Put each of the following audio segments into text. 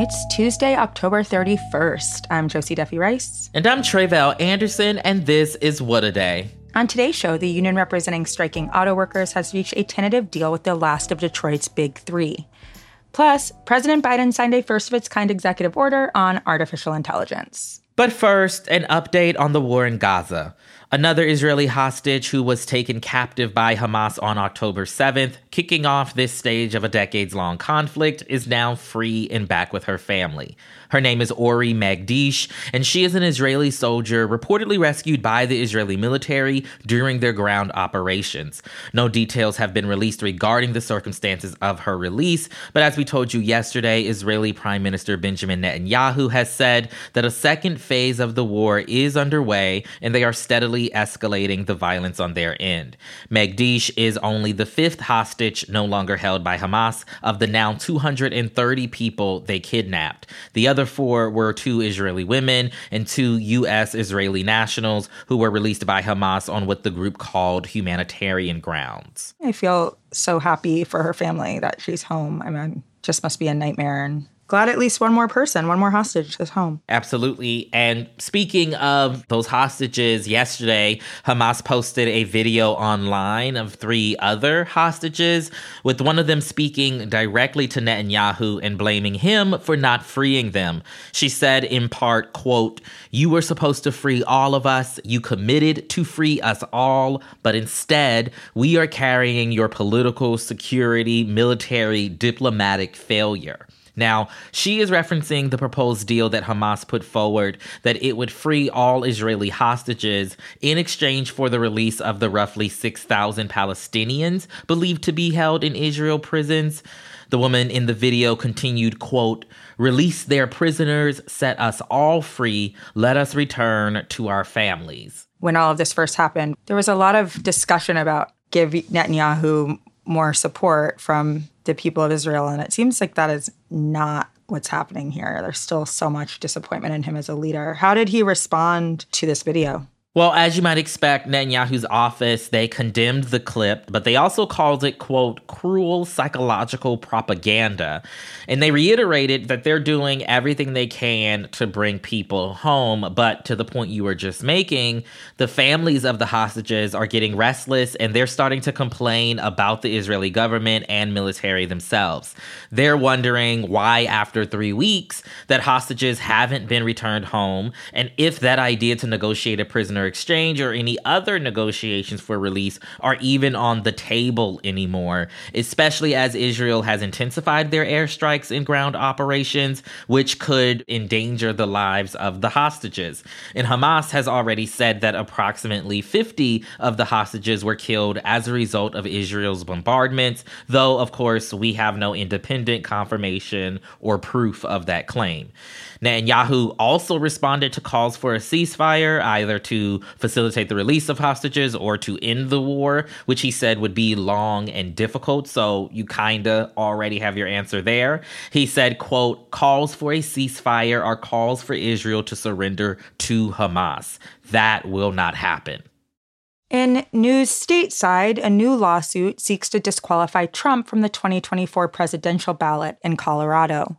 It's Tuesday, October 31st. I'm Josie Duffy Rice. And I'm Tre'vell Anderson, and this is What a Day. On today's show, the union representing striking auto workers has reached a tentative deal with the last of Detroit's big three. Plus, President Biden signed a first of its kind executive order on artificial intelligence. But first, an update on the war in Gaza. Another Israeli hostage who was taken captive by Hamas on October 7th, kicking off this stage of a decades long conflict, is now free and back with her family. Her name is Ori Megidish, and she is an Israeli soldier reportedly rescued by the Israeli military during their ground operations. No details have been released regarding the circumstances of her release, but as we told you yesterday, Israeli Prime Minister Benjamin Netanyahu has said that a second phase of the war is underway and they are steadily escalating the violence on their end. Megidish is only the fifth hostage no longer held by Hamas of the now 230 people they kidnapped. The other four were two Israeli women and two U.S. Israeli nationals who were released by Hamas on what the group called humanitarian grounds. I feel so happy for her family that she's home. I mean, just must be a nightmare and glad at least one more person, one more hostage is home. Absolutely. And speaking of those hostages, yesterday, Hamas posted a video online of three other hostages, with one of them speaking directly to Netanyahu and blaming him for not freeing them. She said, in part, quote, You were supposed to free all of us. You committed to free us all, but instead, we are carrying your political, security, military, diplomatic failure. Now, she is referencing the proposed deal that Hamas put forward that it would free all Israeli hostages in exchange for the release of the roughly 6,000 Palestinians believed to be held in Israel prisons. The woman in the video continued, quote, release their prisoners, set us all free, let us return to our families. When all of this first happened, there was a lot of discussion about give Netanyahu more support from the people of Israel. And it seems like that is not what's happening here. There's still so much disappointment in him as a leader. How did he respond to this video? Well, as you might expect, Netanyahu's office, they condemned the clip, but they also called it, quote, cruel psychological propaganda. And they reiterated that they're doing everything they can to bring people home. But to the point you were just making, the families of the hostages are getting restless and they're starting to complain about the Israeli government and military themselves. They're wondering why, after three weeks, that hostages haven't been returned home. And if that idea to negotiate a prisoner exchange or any other negotiations for release are even on the table anymore, especially as Israel has intensified their airstrikes and ground operations, which could endanger the lives of the hostages. And Hamas has already said that approximately 50 of the hostages were killed as a result of Israel's bombardments, though, of course, we have no independent confirmation or proof of that claim. Netanyahu also responded to calls for a ceasefire, either to facilitate the release of hostages or to end the war, which he said would be long and difficult. So you kinda already have your answer there. He said, quote, calls for a ceasefire are calls for Israel to surrender to Hamas. That will not happen. In news stateside, a new lawsuit seeks to disqualify Trump from the 2024 presidential ballot in Colorado.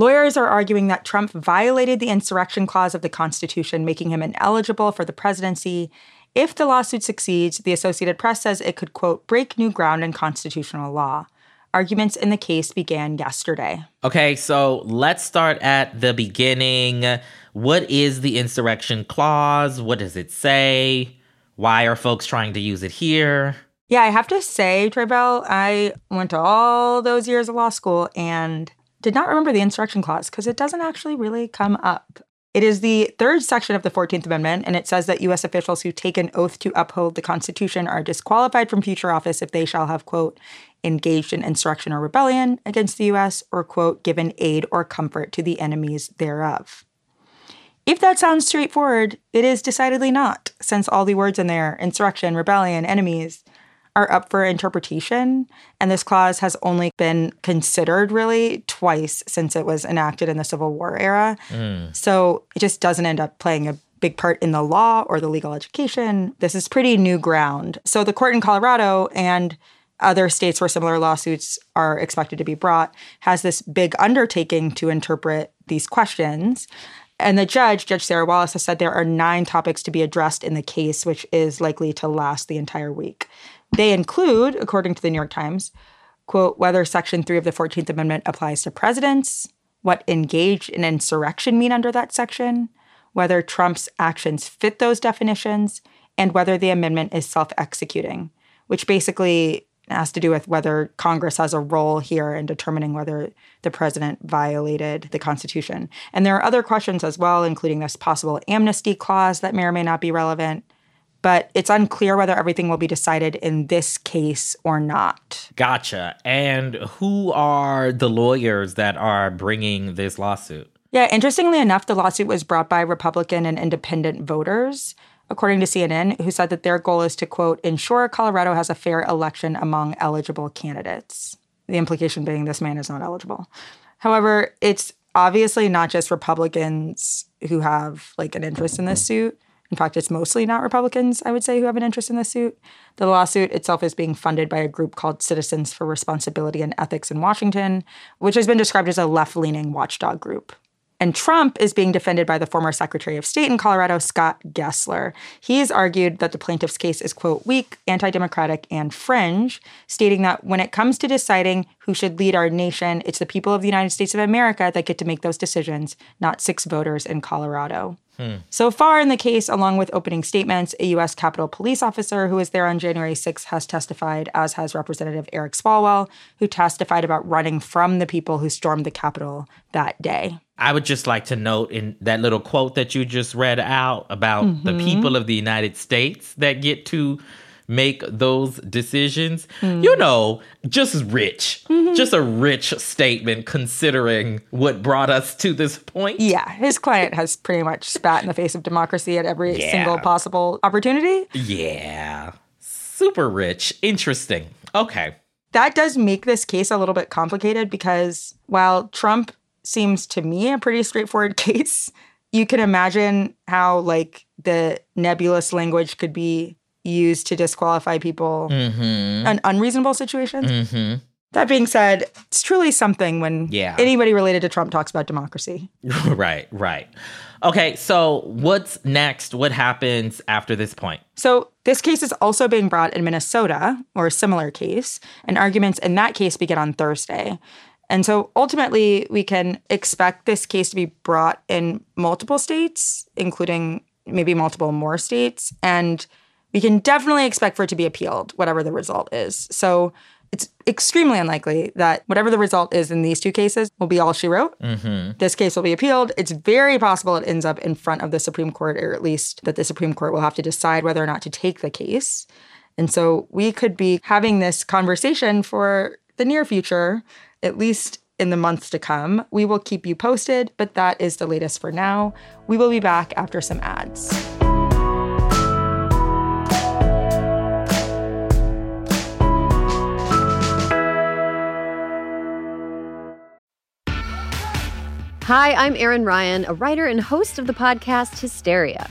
Lawyers are arguing that Trump violated the insurrection clause of the Constitution, making him ineligible for the presidency. If the lawsuit succeeds, the Associated Press says it could, quote, break new ground in constitutional law. Arguments in the case began yesterday. Okay, so let's start at the beginning. What is the insurrection clause? What does it say? Why are folks trying to use it here? Yeah, I have to say, Tre'vell, I went to all those years of law school and did not remember the insurrection clause because it doesn't actually really come up. It is the third section of the 14th Amendment, and it says that U.S. officials who take an oath to uphold the Constitution are disqualified from future office if they shall have, quote, engaged in insurrection or rebellion against the U.S., or, quote, given aid or comfort to the enemies thereof. If that sounds straightforward, it is decidedly not, since all the words in there insurrection, rebellion, enemies are up for interpretation. And this clause has only been considered really twice since it was enacted in the Civil War era. Mm. So it just doesn't end up playing a big part in the law or the legal education. This is pretty new ground. So the court in Colorado and other states where similar lawsuits are expected to be brought, has this big undertaking to interpret these questions. And the judge, Judge Sarah Wallace, has said there are nine topics to be addressed in the case, which is likely to last the entire week. They include, according to the New York Times, quote, whether Section 3 of the 14th Amendment applies to presidents, what engaged in insurrection mean under that section, whether Trump's actions fit those definitions, and whether the amendment is self executing, which basically has to do with whether Congress has a role here in determining whether the president violated the Constitution. And there are other questions as well, including this possible amnesty clause that may or may not be relevant but it's unclear whether everything will be decided in this case or not. Gotcha. And who are the lawyers that are bringing this lawsuit? Yeah, interestingly enough, the lawsuit was brought by Republican and independent voters, according to CNN, who said that their goal is to, quote, ensure Colorado has a fair election among eligible candidates. The implication being this man is not eligible. However, it's obviously not just Republicans who have like an interest in this suit. In fact, it's mostly not Republicans, I would say, who have an interest in the suit. The lawsuit itself is being funded by a group called Citizens for Responsibility and Ethics in Washington, which has been described as a left leaning watchdog group. And Trump is being defended by the former Secretary of State in Colorado, Scott Gessler. He's argued that the plaintiff's case is, quote, weak, anti democratic, and fringe, stating that when it comes to deciding who should lead our nation, it's the people of the United States of America that get to make those decisions, not six voters in Colorado. Hmm. So far in the case, along with opening statements, a U.S. Capitol police officer who was there on January 6th has testified, as has Representative Eric Swalwell, who testified about running from the people who stormed the Capitol that day. I would just like to note in that little quote that you just read out about mm-hmm. the people of the United States that get to make those decisions. Mm. You know, just rich. Mm-hmm. Just a rich statement considering what brought us to this point. Yeah, his client has pretty much spat in the face of democracy at every yeah. single possible opportunity. Yeah. Super rich. Interesting. Okay. That does make this case a little bit complicated because while Trump seems to me a pretty straightforward case, you can imagine how like the nebulous language could be used to disqualify people mm-hmm. in unreasonable situations. Mm-hmm. That being said, it's truly something when yeah. anybody related to Trump talks about democracy. right, right. Okay, so what's next? What happens after this point? So, this case is also being brought in Minnesota, or a similar case, and arguments in that case begin on Thursday. And so ultimately, we can expect this case to be brought in multiple states, including maybe multiple more states. And we can definitely expect for it to be appealed, whatever the result is. So it's extremely unlikely that whatever the result is in these two cases will be all she wrote. Mm-hmm. This case will be appealed. It's very possible it ends up in front of the Supreme Court, or at least that the Supreme Court will have to decide whether or not to take the case. And so we could be having this conversation for the near future, at least in the months to come. We will keep you posted, but that is the latest for now. We will be back after some ads. Hi, I'm Erin Ryan, a writer and host of the podcast Hysteria.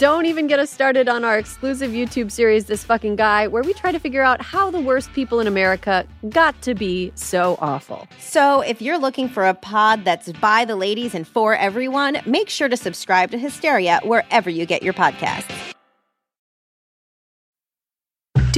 Don't even get us started on our exclusive YouTube series, This Fucking Guy, where we try to figure out how the worst people in America got to be so awful. So, if you're looking for a pod that's by the ladies and for everyone, make sure to subscribe to Hysteria wherever you get your podcasts.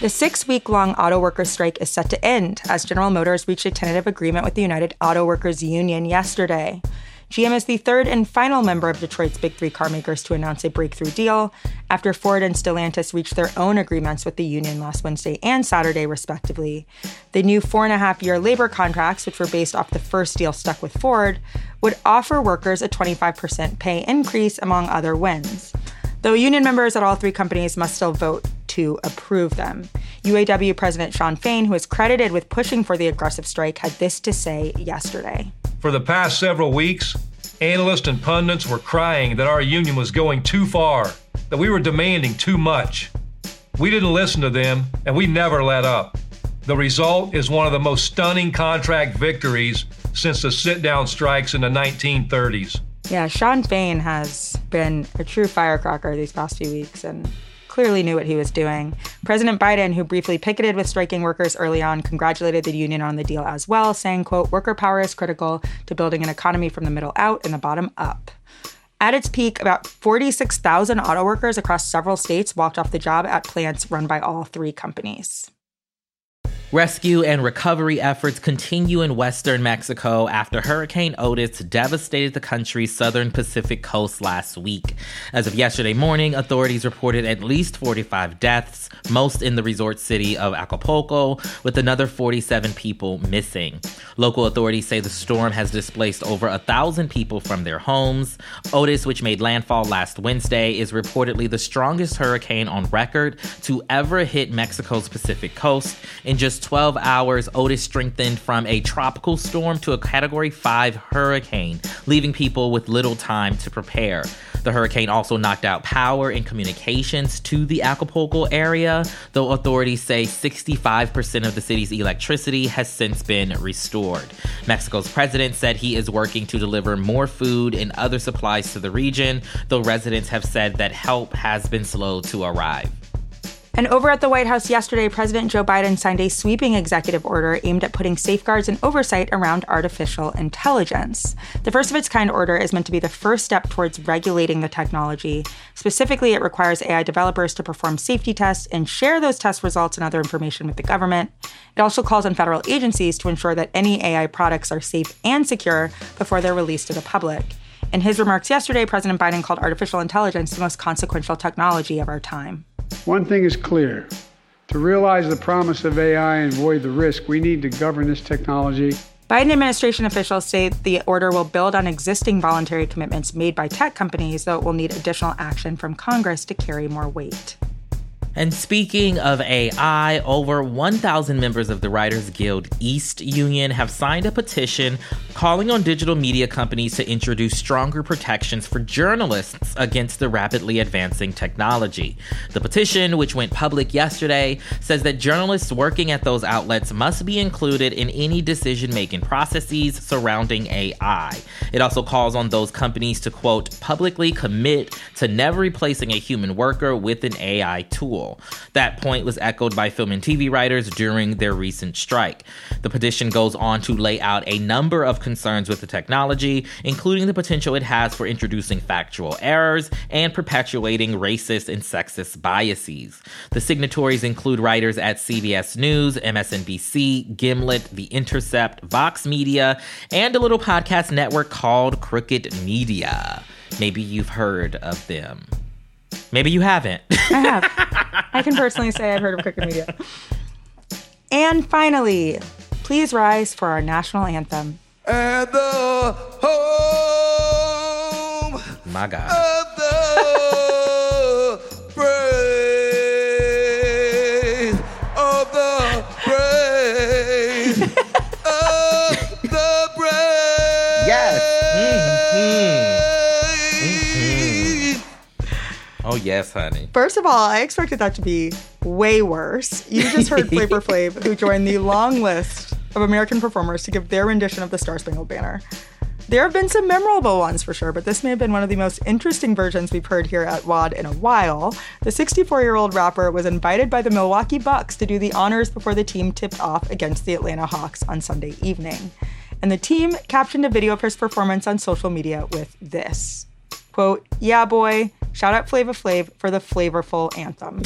The six week long auto workers strike is set to end as General Motors reached a tentative agreement with the United Auto Workers Union yesterday. GM is the third and final member of Detroit's big three carmakers to announce a breakthrough deal after Ford and Stellantis reached their own agreements with the union last Wednesday and Saturday, respectively. The new four and a half year labor contracts, which were based off the first deal stuck with Ford, would offer workers a 25% pay increase, among other wins. Though union members at all three companies must still vote to approve them. UAW President Shawn Fain, who is credited with pushing for the aggressive strike, had this to say yesterday. For the past several weeks, analysts and pundits were crying that our union was going too far, that we were demanding too much. We didn't listen to them, and we never let up. The result is one of the most stunning contract victories since the sit down strikes in the 1930s. Yeah, Shawn Fain has been a true firecracker these past few weeks and clearly knew what he was doing. President Biden, who briefly picketed with striking workers early on, congratulated the union on the deal as well, saying, quote, worker power is critical to building an economy from the middle out and the bottom up. At its peak, about 46,000 auto workers across several states walked off the job at plants run by all three companies. Rescue and recovery efforts continue in western Mexico after Hurricane Otis devastated the country's southern Pacific coast last week. As of yesterday morning, authorities reported at least 45 deaths, most in the resort city of Acapulco, with another 47 people missing. Local authorities say the storm has displaced over a thousand people from their homes. Otis, which made landfall last Wednesday, is reportedly the strongest hurricane on record to ever hit Mexico's Pacific coast. In just 12 hours, Otis strengthened from a tropical storm to a Category 5 hurricane, leaving people with little time to prepare. The hurricane also knocked out power and communications to the Acapulco area, though authorities say 65% of the city's electricity has since been restored. Mexico's president said he is working to deliver more food and other supplies to the region, though residents have said that help has been slow to arrive. And over at the White House yesterday, President Joe Biden signed a sweeping executive order aimed at putting safeguards and oversight around artificial intelligence. The first of its kind order is meant to be the first step towards regulating the technology. Specifically, it requires AI developers to perform safety tests and share those test results and other information with the government. It also calls on federal agencies to ensure that any AI products are safe and secure before they're released to the public. In his remarks yesterday, President Biden called artificial intelligence the most consequential technology of our time. One thing is clear to realize the promise of AI and avoid the risk, we need to govern this technology. Biden administration officials say the order will build on existing voluntary commitments made by tech companies, though it will need additional action from Congress to carry more weight. And speaking of AI, over 1,000 members of the Writers Guild East Union have signed a petition calling on digital media companies to introduce stronger protections for journalists against the rapidly advancing technology. The petition, which went public yesterday, says that journalists working at those outlets must be included in any decision making processes surrounding AI. It also calls on those companies to, quote, publicly commit to never replacing a human worker with an AI tool. That point was echoed by film and TV writers during their recent strike. The petition goes on to lay out a number of concerns with the technology, including the potential it has for introducing factual errors and perpetuating racist and sexist biases. The signatories include writers at CBS News, MSNBC, Gimlet, The Intercept, Vox Media, and a little podcast network called Crooked Media. Maybe you've heard of them. Maybe you haven't. I have. I can personally say I've heard of Crooked Media. And finally, please rise for our national anthem. At the home My God. of the brave, of the brave, of the brave. Yes. Mm-hmm. Mm-hmm. Oh, yes, honey. First of all, I expected that to be way worse. You just heard Flavor Flav, who joined the long list of American performers to give their rendition of the Star Spangled Banner. There have been some memorable ones for sure, but this may have been one of the most interesting versions we've heard here at WAD in a while. The 64 year old rapper was invited by the Milwaukee Bucks to do the honors before the team tipped off against the Atlanta Hawks on Sunday evening. And the team captioned a video of his performance on social media with this quote, Yeah, boy, shout out Flavor Flav for the flavorful anthem.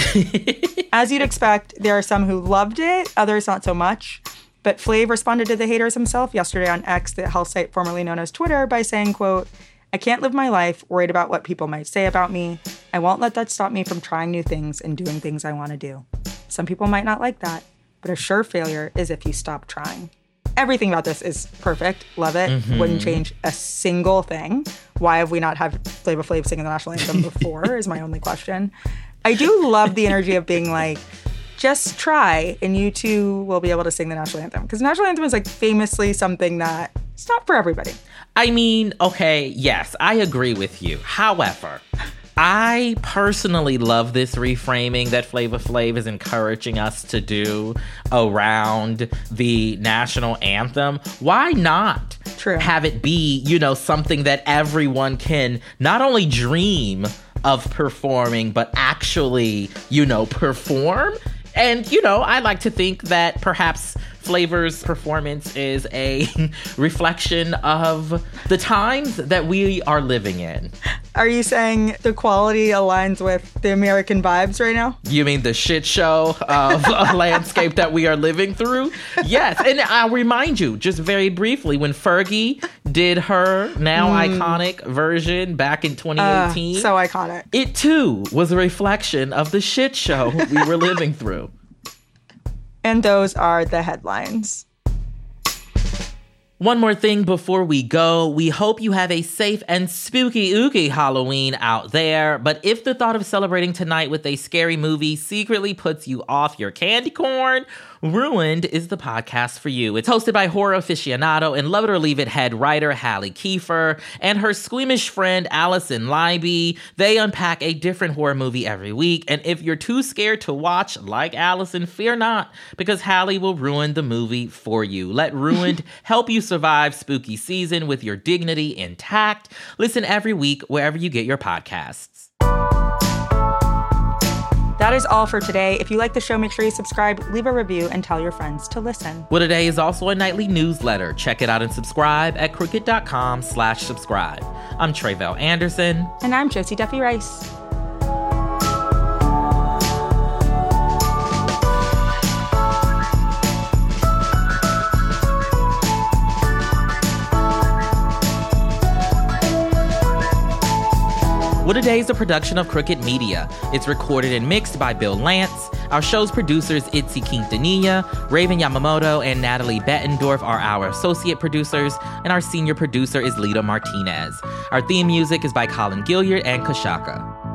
As you'd expect, there are some who loved it, others not so much. But Flav responded to the haters himself yesterday on X, the health site formerly known as Twitter, by saying, quote, I can't live my life worried about what people might say about me. I won't let that stop me from trying new things and doing things I want to do. Some people might not like that, but a sure failure is if you stop trying. Everything about this is perfect. Love it. Mhm. Wouldn't change a single thing. Why have we not had Flavor Flav singing the national anthem before? is my only question. I do love the energy of being like, just try and you too will be able to sing the national anthem. Because national anthem is like famously something that it's not for everybody. I mean, okay, yes, I agree with you. However, I personally love this reframing that Flavor Flav is encouraging us to do around the national anthem. Why not True. have it be, you know, something that everyone can not only dream of performing, but actually, you know, perform? And, you know, I like to think that perhaps Flavor's performance is a reflection of the times that we are living in. Are you saying the quality aligns with the American vibes right now? You mean the shit show of a landscape that we are living through? Yes. And I'll remind you, just very briefly, when Fergie did her now Mm. iconic version back in Uh, 2018, so iconic. it too was a reflection of the shit show we were living through. And those are the headlines. One more thing before we go. We hope you have a safe and spooky ooky Halloween out there. But if the thought of celebrating tonight with a scary movie secretly puts you off your candy corn, Ruined is the podcast for you. It's hosted by horror aficionado and Love It or Leave It head writer Hallie Kiefer and her squeamish friend Allison Leiby. They unpack a different horror movie every week. And if you're too scared to watch, like Allison, fear not, because Hallie will ruin the movie for you. Let Ruined help you survive spooky season with your dignity intact. Listen every week wherever you get your podcasts. That is all for today. If you like the show, make sure you subscribe, leave a review, and tell your friends to listen. What a Day is also a nightly newsletter. Check it out and subscribe at crooked.com slash subscribe. I'm Tre'vell Anderson. And I'm Josie Duffy Rice. What a Day is a production of Crooked Media. It's recorded and mixed by Bill Lance. Our show's producers, Itzy Quintanilla, Raven Yamamoto, and Natalie Bettendorf are our associate producers, and our senior producer is Lita Martinez. Our theme music is by Colin Gilliard and Kashaka.